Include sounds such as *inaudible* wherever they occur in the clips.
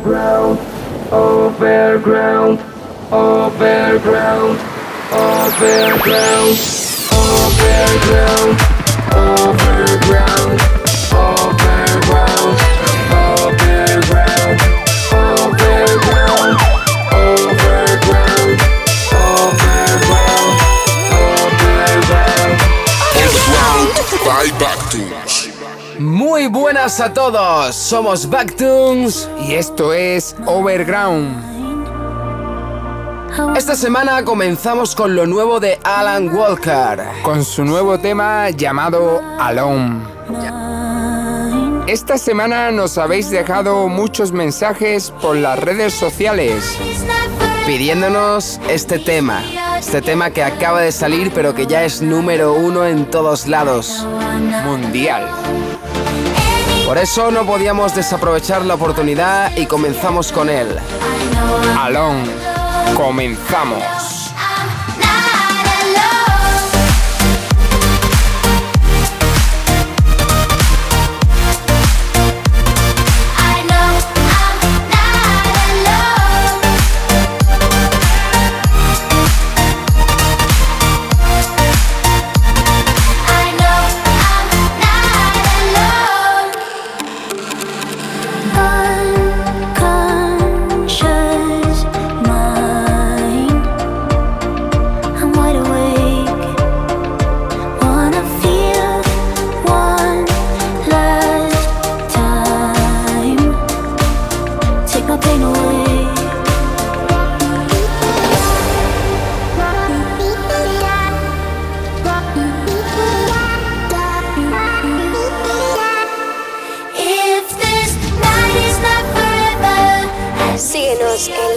overground, overground, overground, overground, overground, overground, Muy buenas a todos, somos Backtoons y esto es Overground. Esta semana comenzamos con lo nuevo de Alan Walker, con su nuevo tema llamado Alone. Esta semana nos habéis dejado muchos mensajes por las redes sociales pidiéndonos este tema, este tema que acaba de salir pero que ya es número uno en todos lados, mundial. Por eso no podíamos desaprovechar la oportunidad y comenzamos con él. Alon, comenzamos.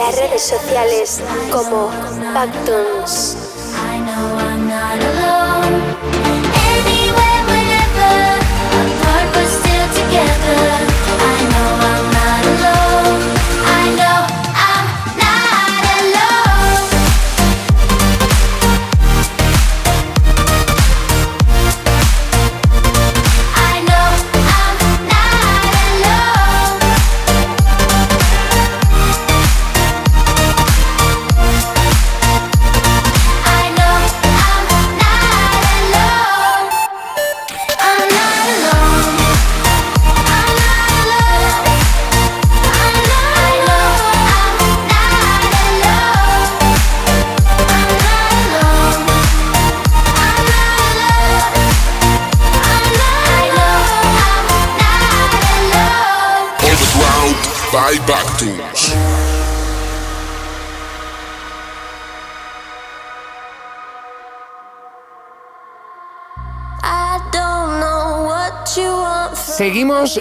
las redes sociales como Pactons.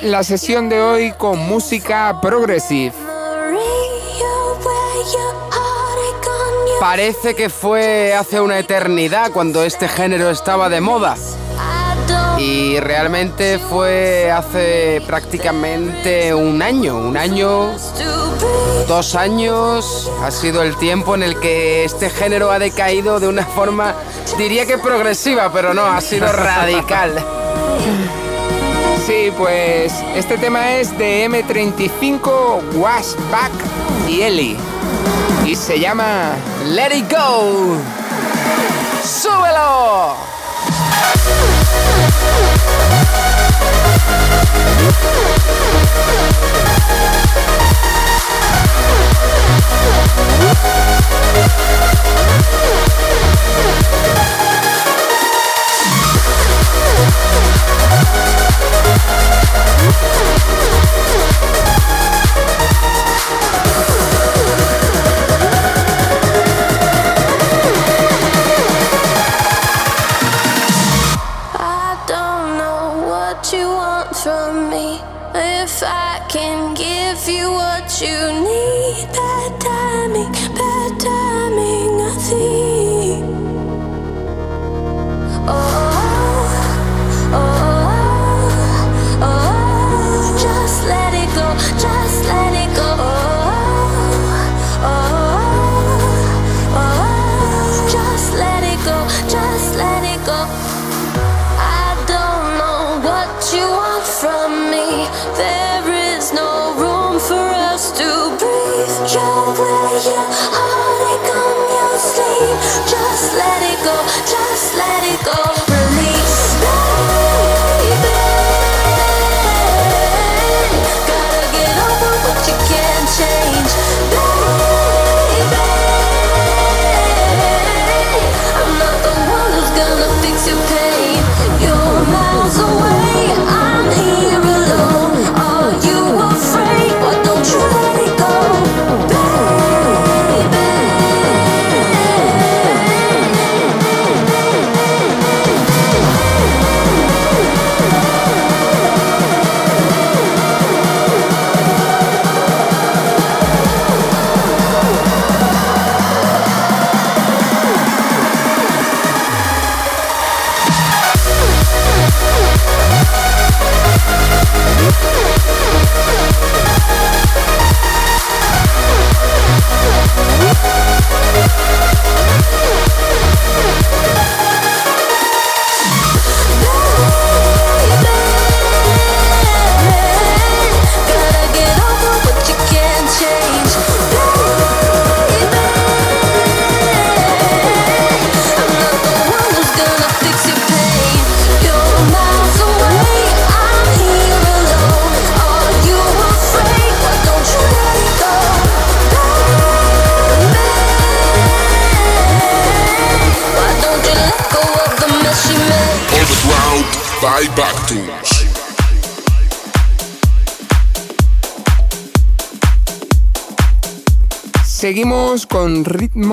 La sesión de hoy con música progressive. Parece que fue hace una eternidad cuando este género estaba de moda. Y realmente fue hace prácticamente un año, un año, dos años, ha sido el tiempo en el que este género ha decaído de una forma, diría que progresiva, pero no, ha sido radical. *laughs* Sí, pues este tema es de M35, Washback y Ellie. Y se llama Let It Go. ¡Súbelo! Oh,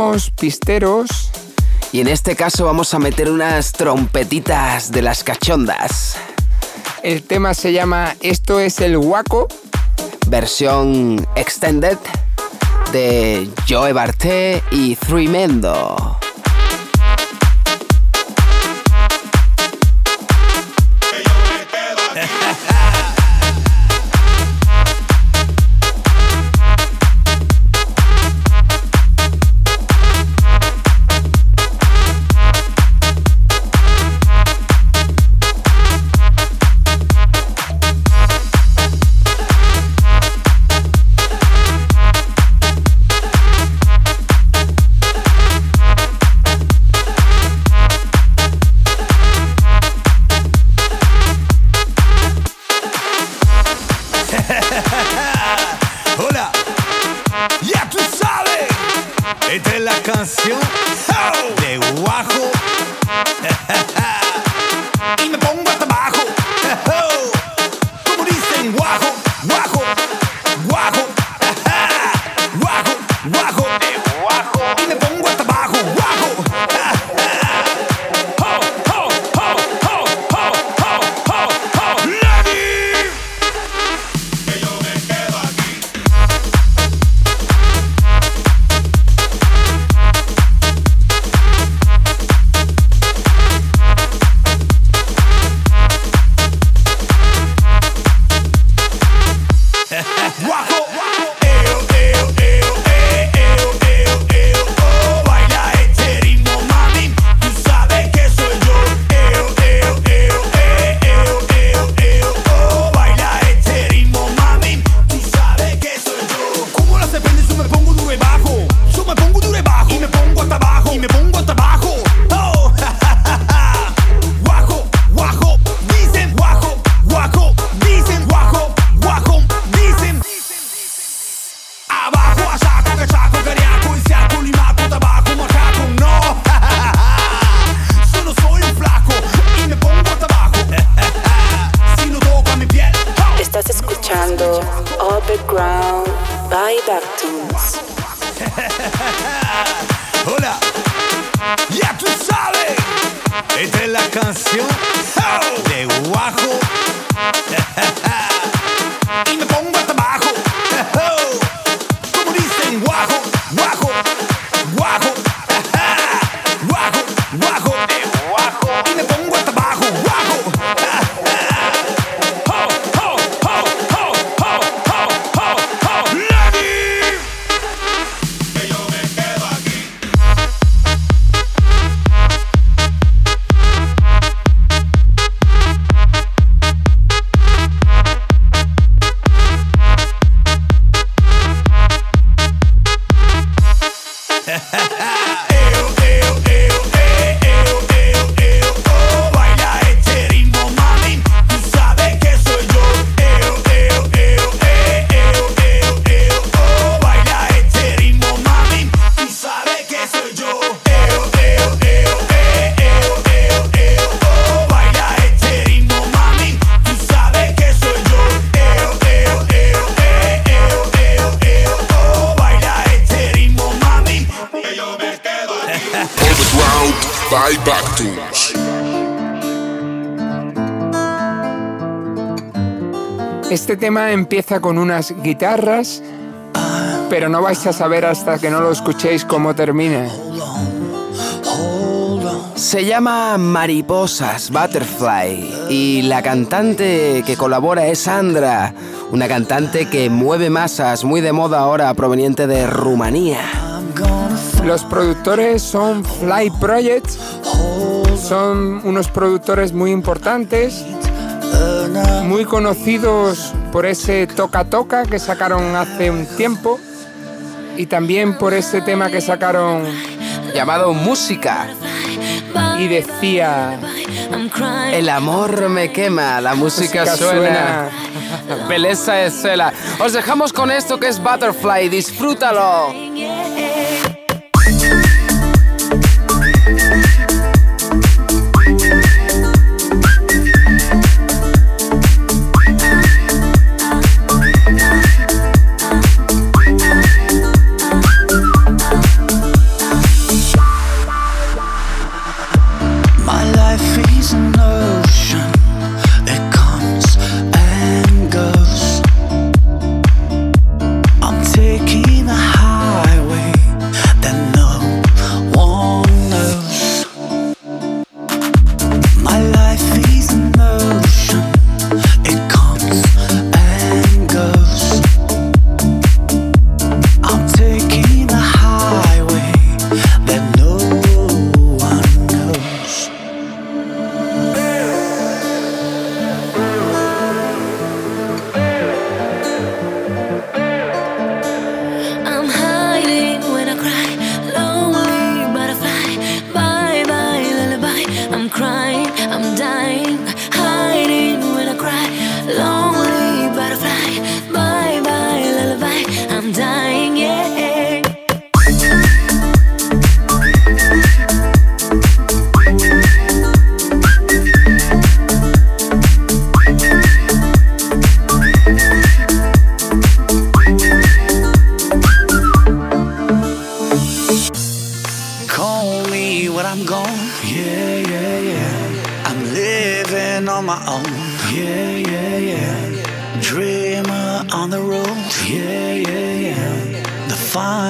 ritmos pisteros. Y en este caso vamos a meter unas trompetitas de las cachondas. El tema se llama Esto es el Waco. Versión extended de Joe Barté y Tremendo. Tema empieza con unas guitarras, pero no vais a saber hasta que no lo escuchéis cómo termina. Se llama Mariposas, Butterfly, y la cantante que colabora es Sandra, una cantante que mueve masas, muy de moda ahora, proveniente de Rumanía. Los productores son Fly Project, son unos productores muy importantes, muy conocidos por ese Toca Toca que sacaron hace un tiempo y también por ese tema que sacaron llamado Música. Y decía, el amor me quema, la música, música suena. *laughs* Belleza es cela. Os dejamos con esto que es Butterfly, disfrútalo.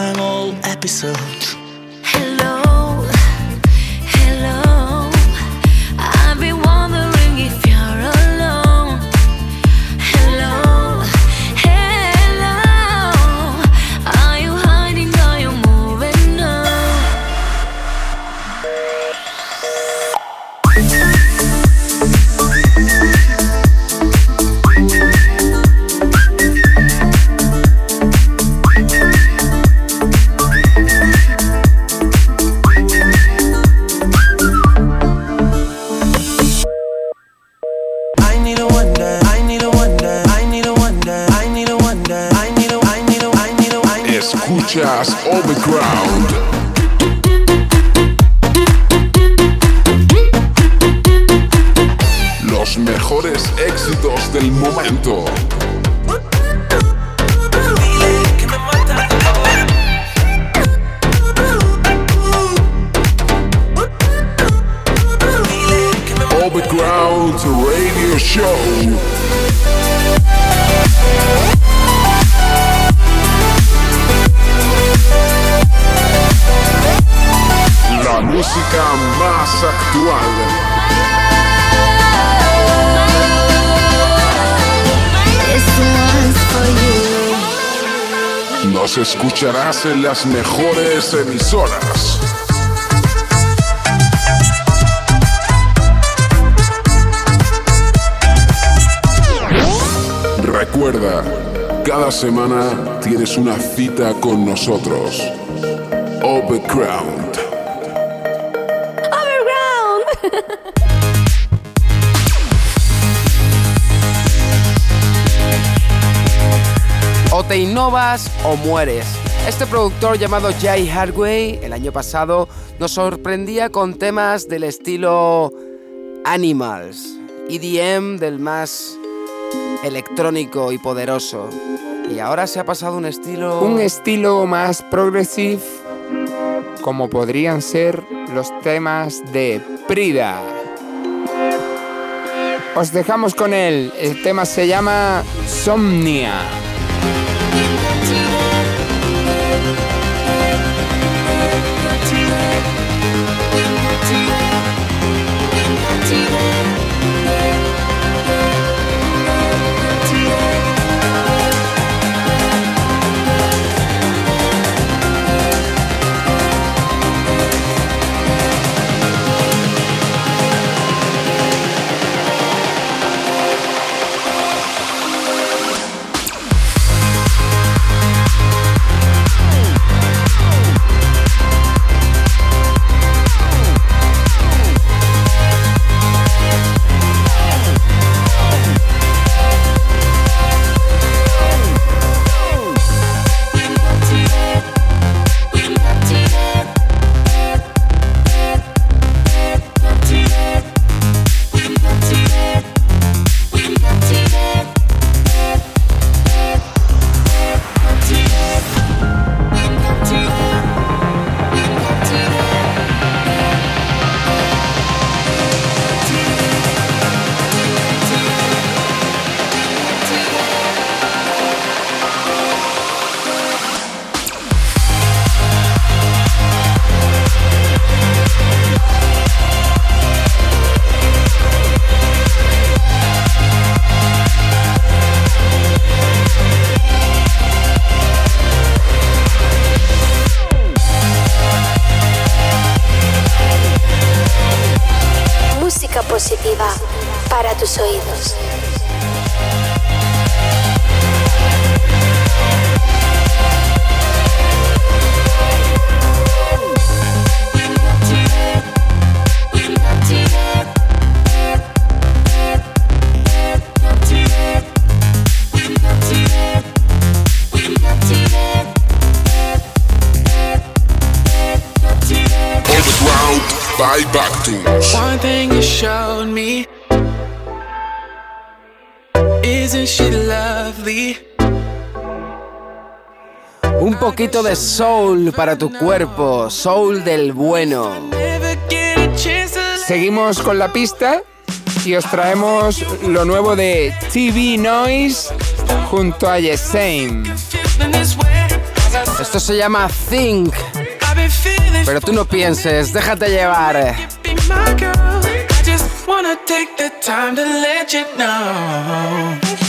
Final episode. Escucharás en las mejores emisoras. Recuerda, cada semana tienes una cita con nosotros. Overground. *laughs* O te innovas o mueres. Este productor llamado Jay Hardway el año pasado nos sorprendía con temas del estilo Animals, EDM del más electrónico y poderoso. Y ahora se ha pasado un estilo... un estilo más progressive, como podrían ser los temas de Prida. Os dejamos con él, el tema se llama Somnia. Poquito de soul para tu cuerpo, soul del bueno. Seguimos con la pista y os traemos lo nuevo de TV Noise junto a Yesame. Esto se llama Think. Pero tú no pienses, déjate llevar. wanna take the time to let you know.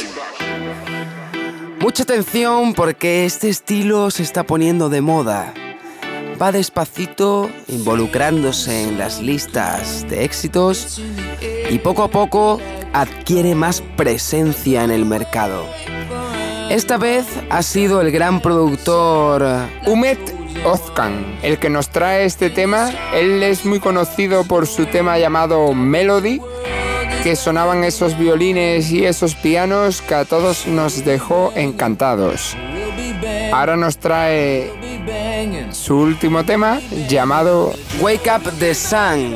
Mucha atención porque este estilo se está poniendo de moda. Va despacito, involucrándose en las listas de éxitos y poco a poco adquiere más presencia en el mercado. Esta vez ha sido el gran productor Umet Ozkan, el que nos trae este tema. Él es muy conocido por su tema llamado Melody, que sonaban esos violines y esos pianos que a todos nos dejó encantados. Ahora nos trae su último tema llamado Wake Up the Sun,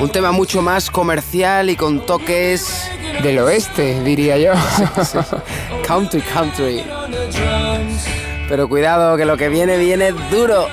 un tema mucho más comercial y con toques del oeste, diría yo. country country. Pero cuidado que lo que viene viene duro.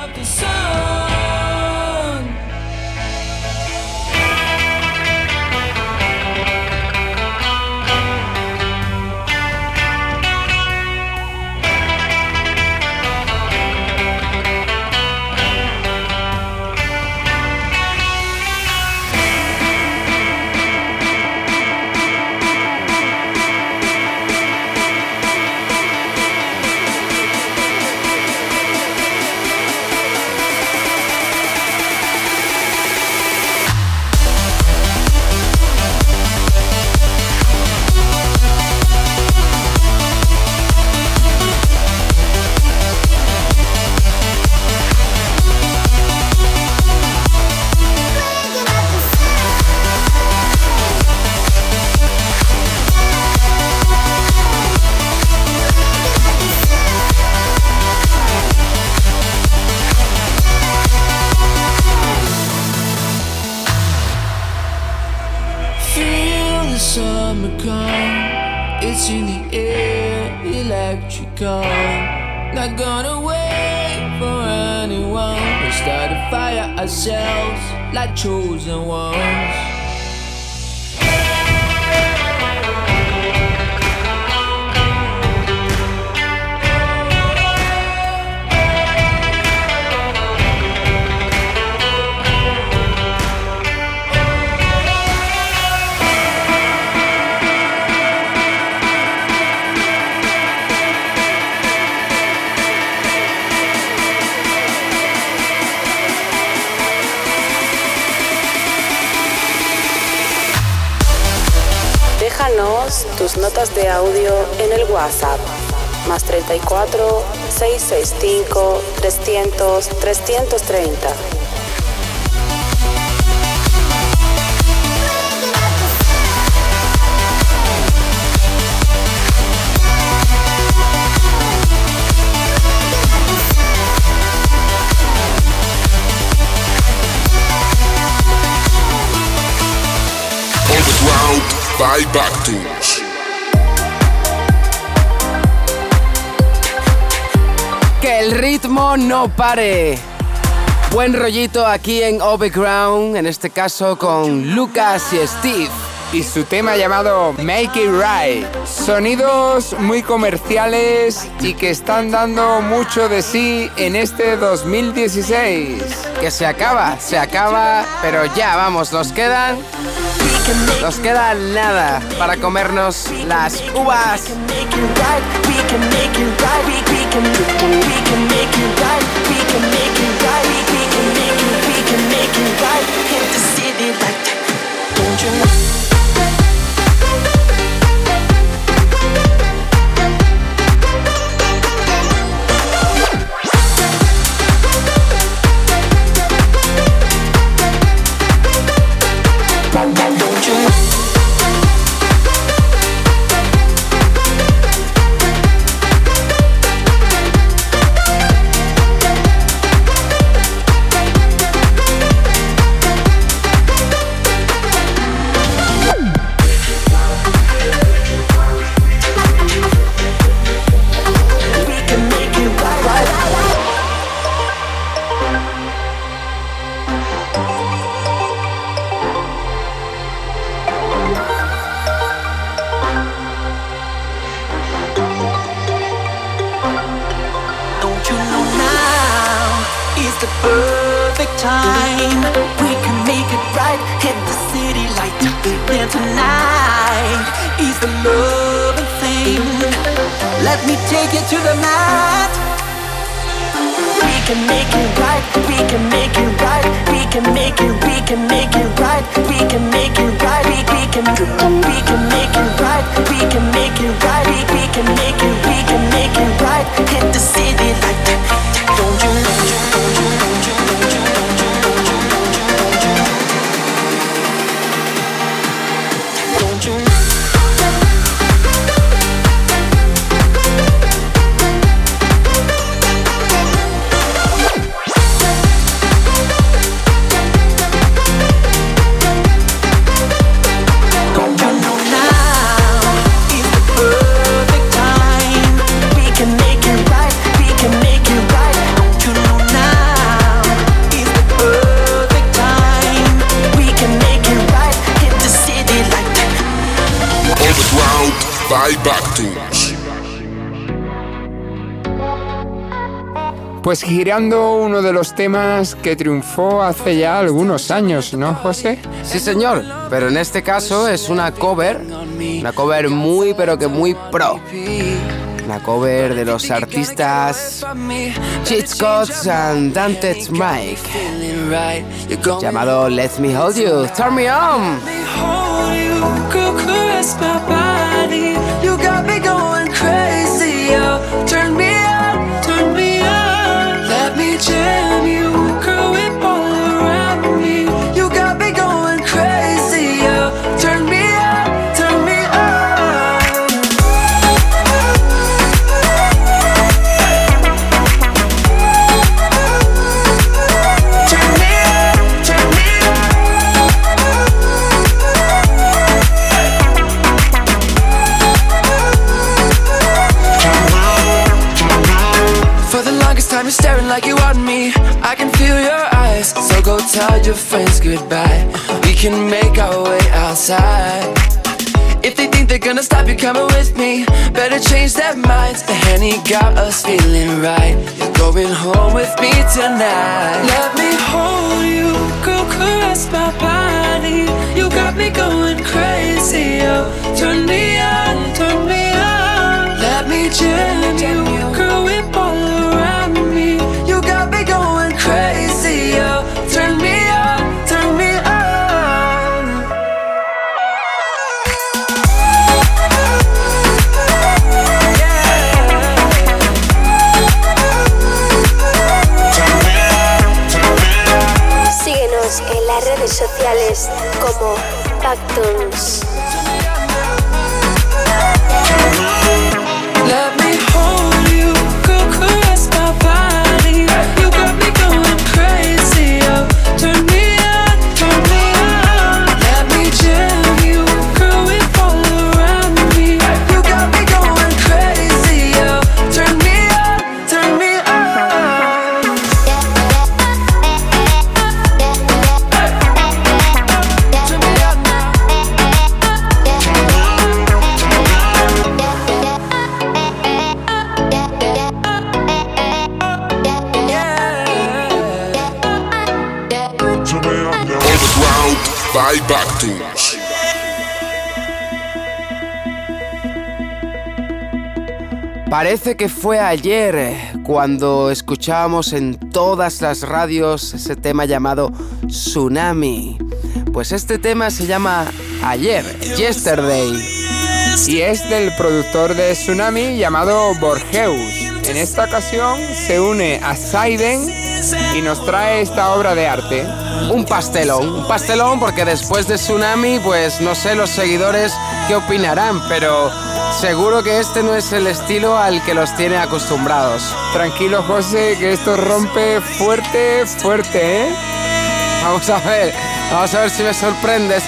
In the air, electrical. Not gonna wait for anyone. We start a fire ourselves like chosen ones. Tus notas de audio en el WhatsApp. Más 34 665 300 330. Overground by Backtunes. Que el ritmo no pare. Buen rollito aquí en Overground, en este caso con Lucas y Steve. y su tema llamado Make It Right. Sonidos muy comerciales y que están dando mucho de sí en este 2016. Que se acaba, se acaba, pero ya vamos, nos quedan. Nos queda nada para comernos las uvas. Pues girando uno de los temas que triunfó hace ya algunos años, ¿no, José? Sí, señor, pero en este caso es una cover, una cover muy pero que muy pro. Una cover de los artistas Cheat Codes and Dante Mike, llamado Let Me Hold You, Turn Me On. Jam you, tell your friends goodbye. We can make our way outside. If they think they're gonna stop you coming with me, better change their minds. The Henny got us feeling right. You're going home with me tonight. Let me hold you, go caress my body. You got me going crazy, yo. Turn me on, turn me on. Let me jam you, girl, whip all around me. You got me going crazy, sociales como Pactons. Parece que fue ayer eh, cuando escuchábamos en todas las radios ese tema llamado Tsunami. Pues este tema se llama Ayer, Yesterday. Y es del productor de Tsunami llamado Borgeus. En esta ocasión se une a Saiden y nos trae esta obra de arte. Un pastelón, un pastelón porque después de Tsunami, pues no sé los seguidores qué opinarán, pero seguro que este no es el estilo al que los tiene acostumbrados. Tranquilo José, que esto rompe fuerte, fuerte, ¿eh? Vamos a ver, vamos a ver si me sorprendes.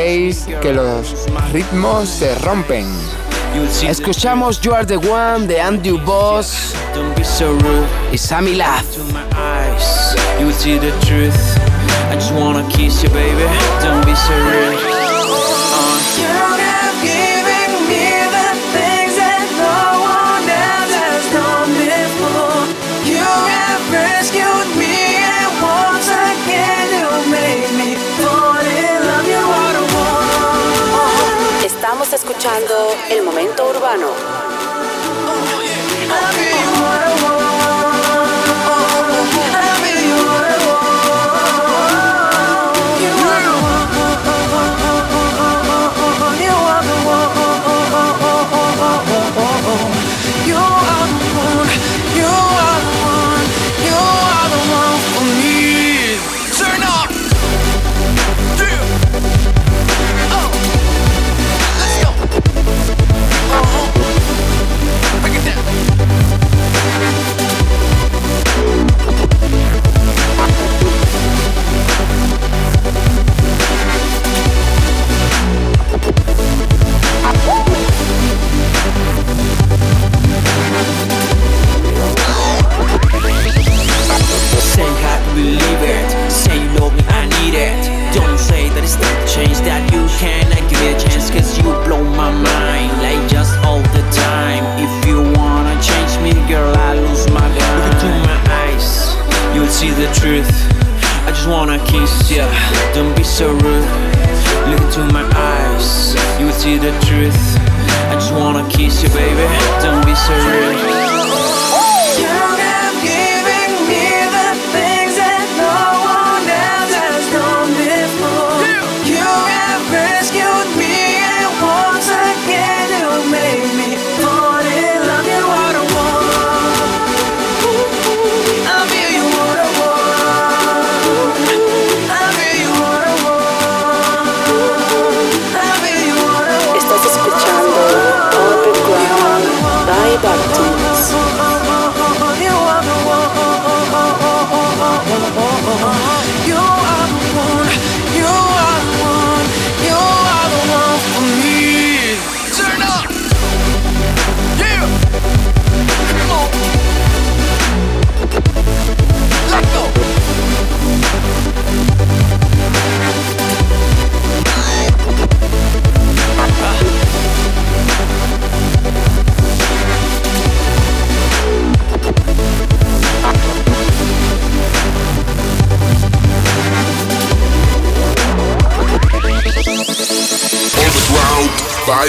veis que los ritmos se rompen. Escuchamos You Are the One de Andrew Boss y Sammy Lath. You will see the truth. I just wanna kiss you, baby. Don't be so rude. escuchando El Momento Urbano.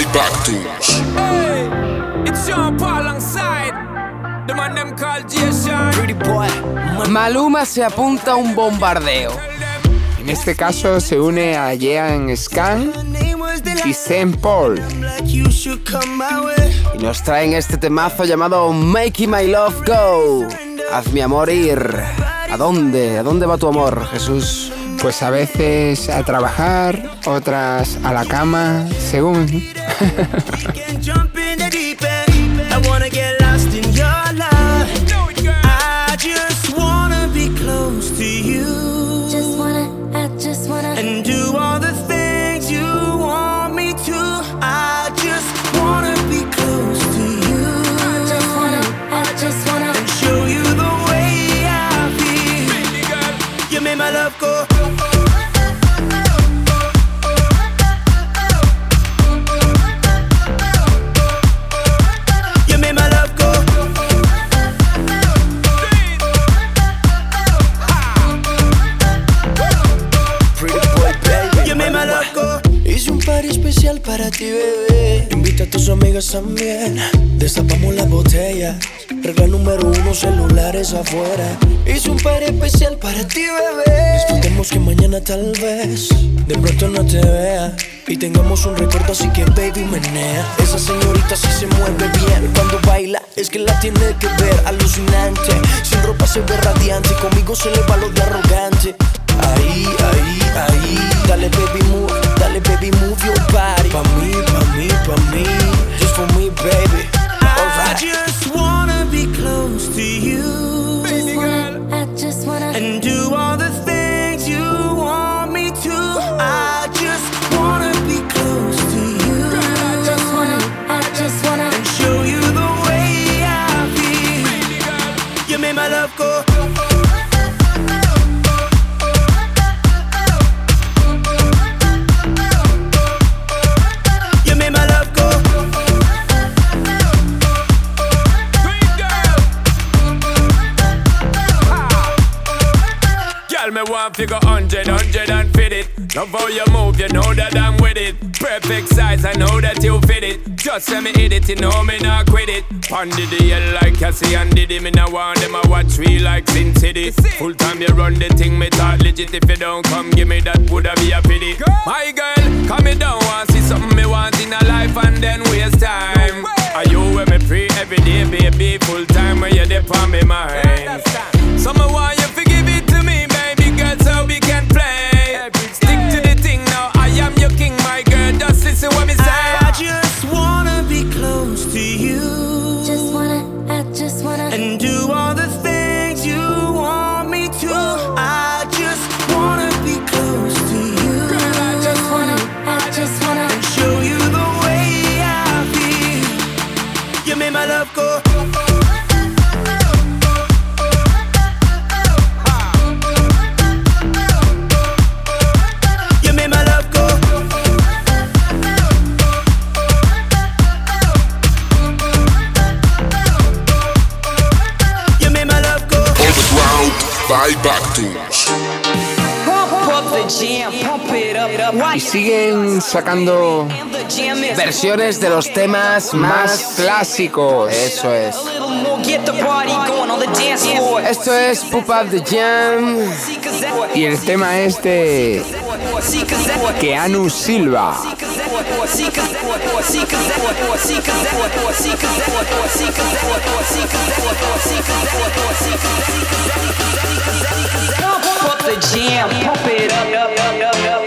Backtunes. Hey, it's Sean Paul alongside the man them called Jason. Pretty boy. Maluma se apunta a un bombardeo. En este caso se une a Jean Scan y Saint Paul. Y nos traen este temazo llamado Making My Love Go. Haz mi amor ir. ¿A dónde? ¿A dónde va tu amor, Jesús? Pues a veces a trabajar, otras a la cama, según. Just también. Destapamos las botellas. Regla número uno, celulares afuera. Hice un party especial para ti, bebé. Disfrutemos que mañana tal vez de pronto no te vea. Y tengamos un recuerdo, así que baby menea. Esa señorita sí se mueve bien. Cuando baila, es que la tiene que ver alucinante. Sin ropa se ve radiante. Conmigo se le va lo de arrogante. Ahí, ahí, ahí. Dale baby move, dale baby Just let me hit it, you know me not quit it. Pondy the hell like Cassie and Diddy. Me now want them, I watch me like Sin City. Full time you run the thing, me talk legit. If you don't come, give me that, woulda be a pity. My girl, come me down, want see something me want in a life and then waste time. Are you with me free every day, baby? Full time when you're there on me mind. Some Y siguen sacando Versiones de los temas más clásicos. Eso es. Esto es Poop Up the Jam. Y el tema es de Keanu Silva. The jam, it up.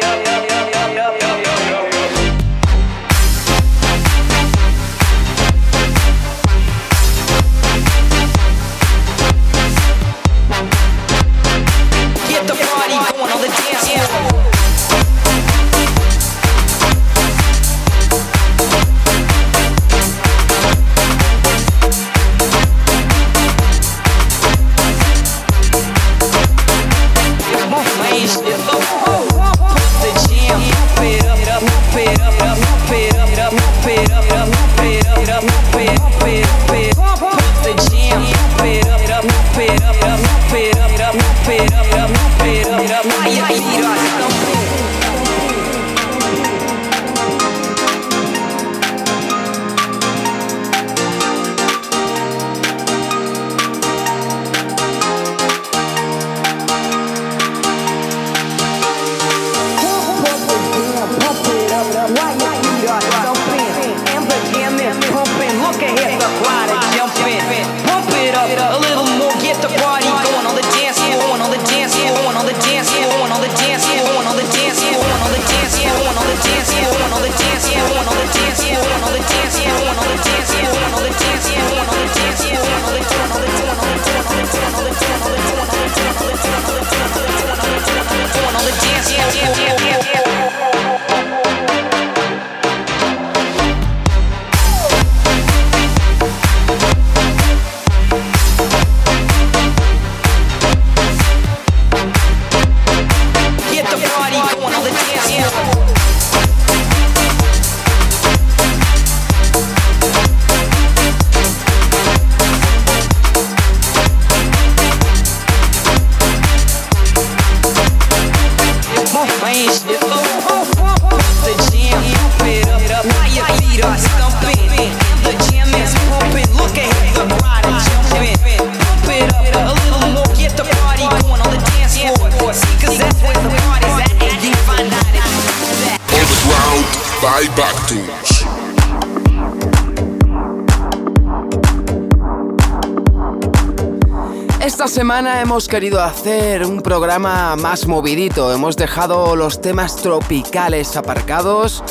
Hemos querido hacer un programa más movidito. Hemos dejado los temas tropicales aparcados,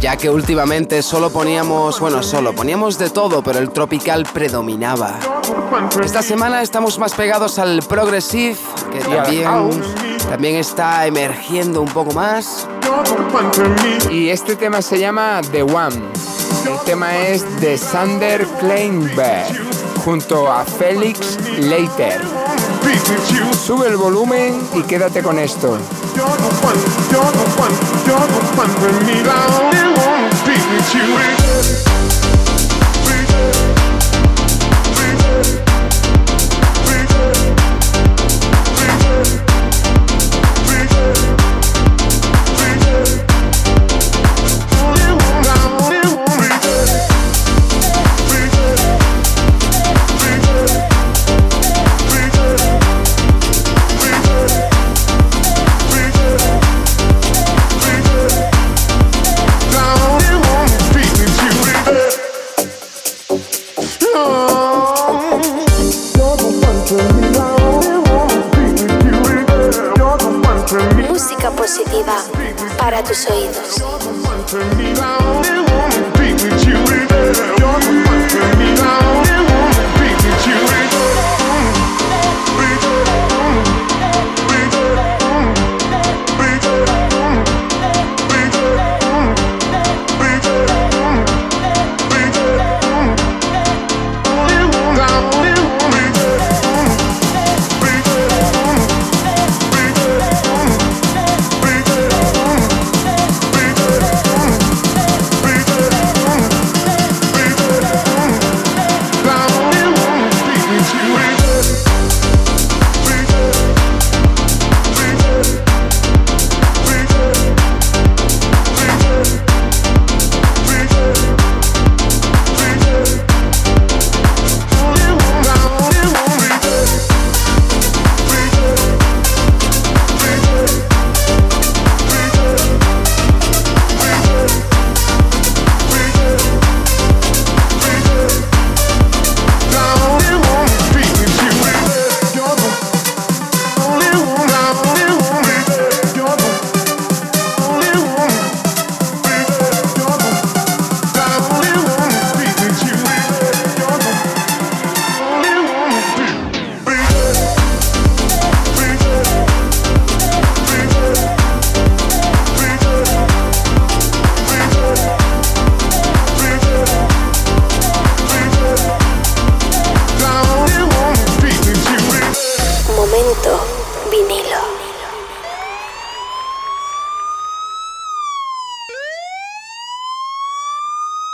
ya que últimamente solo poníamos, bueno, solo poníamos de todo, pero el tropical predominaba. Esta semana estamos más pegados al progressive, que también, también está emergiendo un poco más. Y este tema se llama The One. El tema es de Sander Kleinberg junto a Félix Leiter. Sube el volumen y quédate con esto.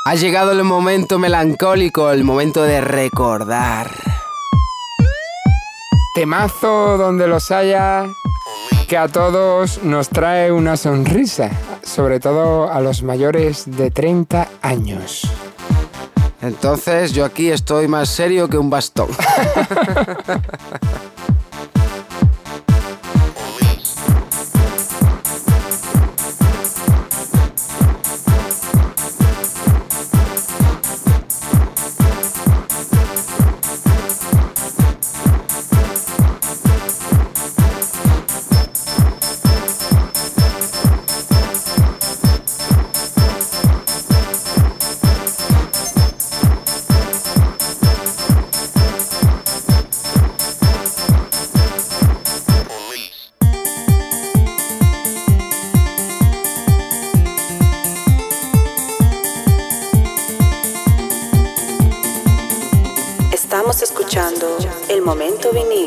Ha llegado el momento melancólico, el momento de recordar. Temazo donde los haya, que a todos nos trae una sonrisa, sobre todo a los mayores de 30 años. Entonces yo aquí estoy más serio que un bastón. *laughs* তুমি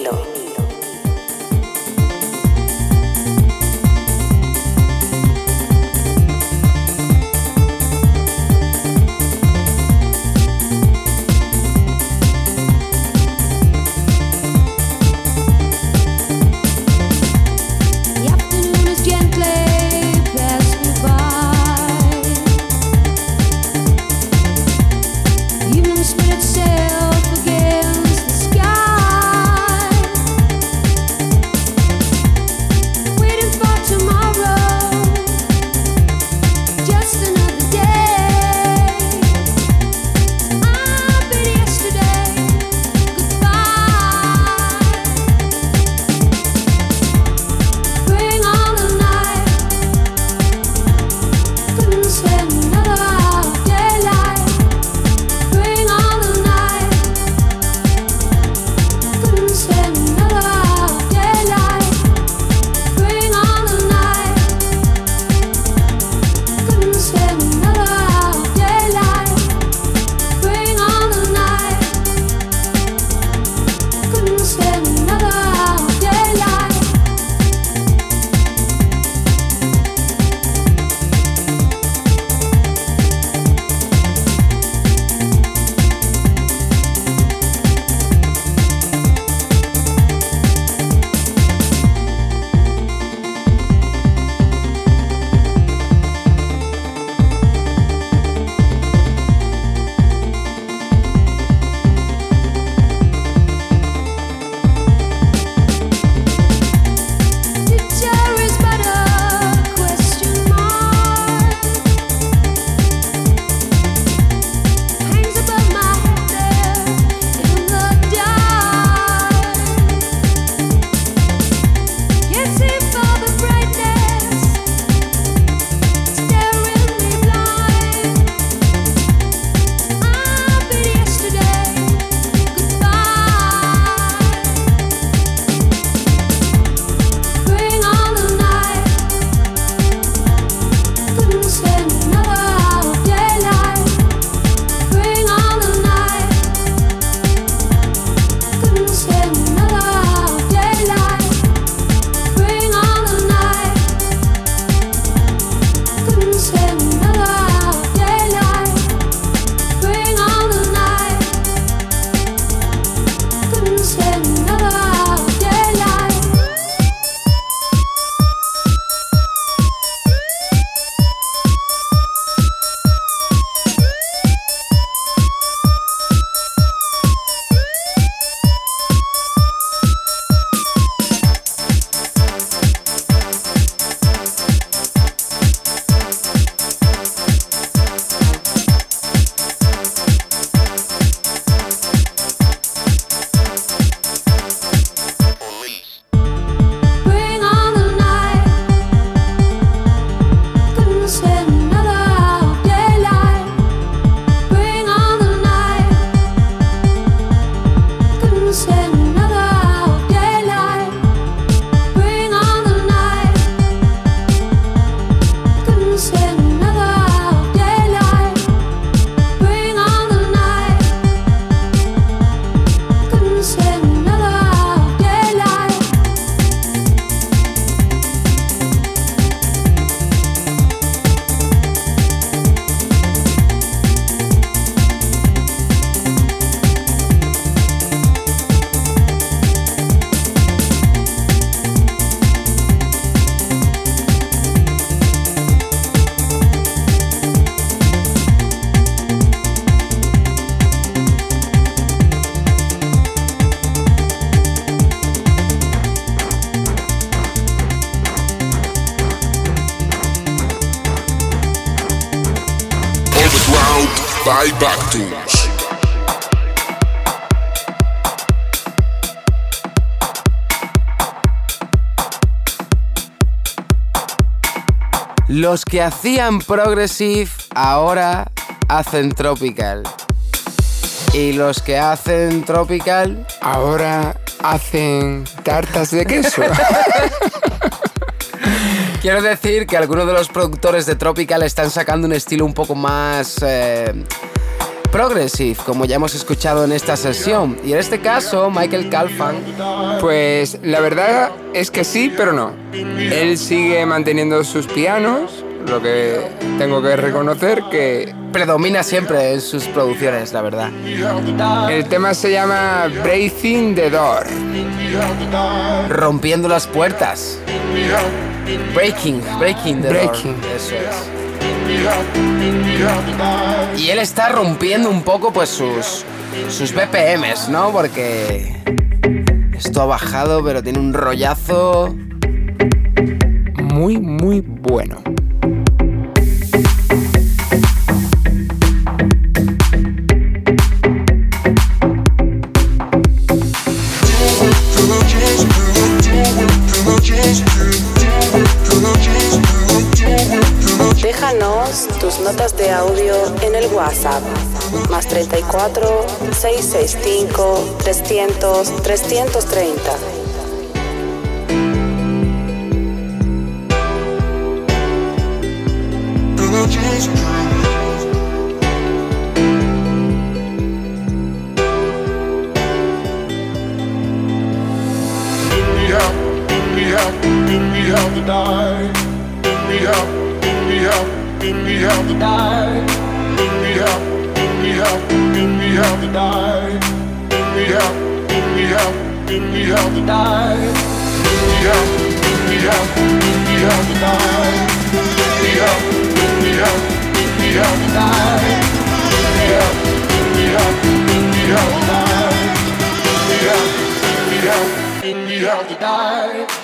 Los que hacían progressive ahora hacen tropical. Y los que hacen tropical ahora hacen tartas de queso. *laughs* Quiero decir que algunos de los productores de Tropical están sacando un estilo un poco más eh, progressive, como ya hemos escuchado en esta sesión. Y en este caso, Michael Calfan. Pues la verdad es que sí, pero no. Él sigue manteniendo sus pianos, lo que tengo que reconocer que predomina siempre en sus producciones, la verdad. El tema se llama Breaking the Door. Rompiendo las puertas. Breaking, breaking the breaking. Door. Eso es. Y él está rompiendo un poco pues sus sus BPMs, ¿no? Porque esto ha bajado, pero tiene un rollazo muy muy bueno. Déjanos tus notas de audio en el WhatsApp. Más 34 665 300 330. then we have to die. Then we have, then we have, then we have to die. Then we have, then we have, then we have to die. Then we have, then we have, then we have to die. Then we have, then we have, then we have to die. Then we have, then we have, then we have to die. Then we have, then we have, then we have to die.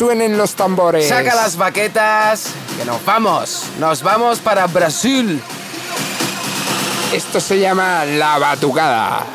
Suenen los tambores. Saca las baquetas, que nos vamos. Nos vamos para Brasil. Esto se llama la batucada.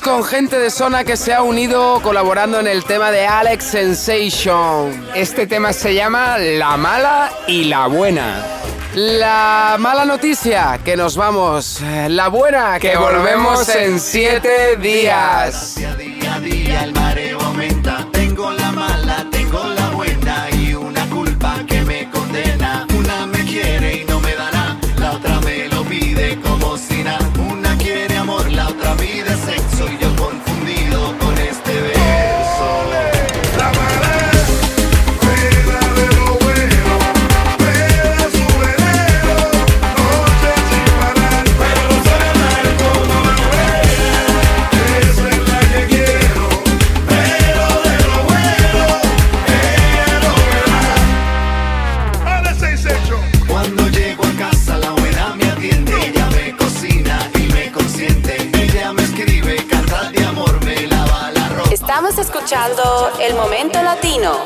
Con gente de zona que se ha unido colaborando en el tema de Alex Sensation. Este tema se llama La mala y la buena. La mala noticia, que nos vamos. La buena, que, que volvemos en siete días. El Momento Latino.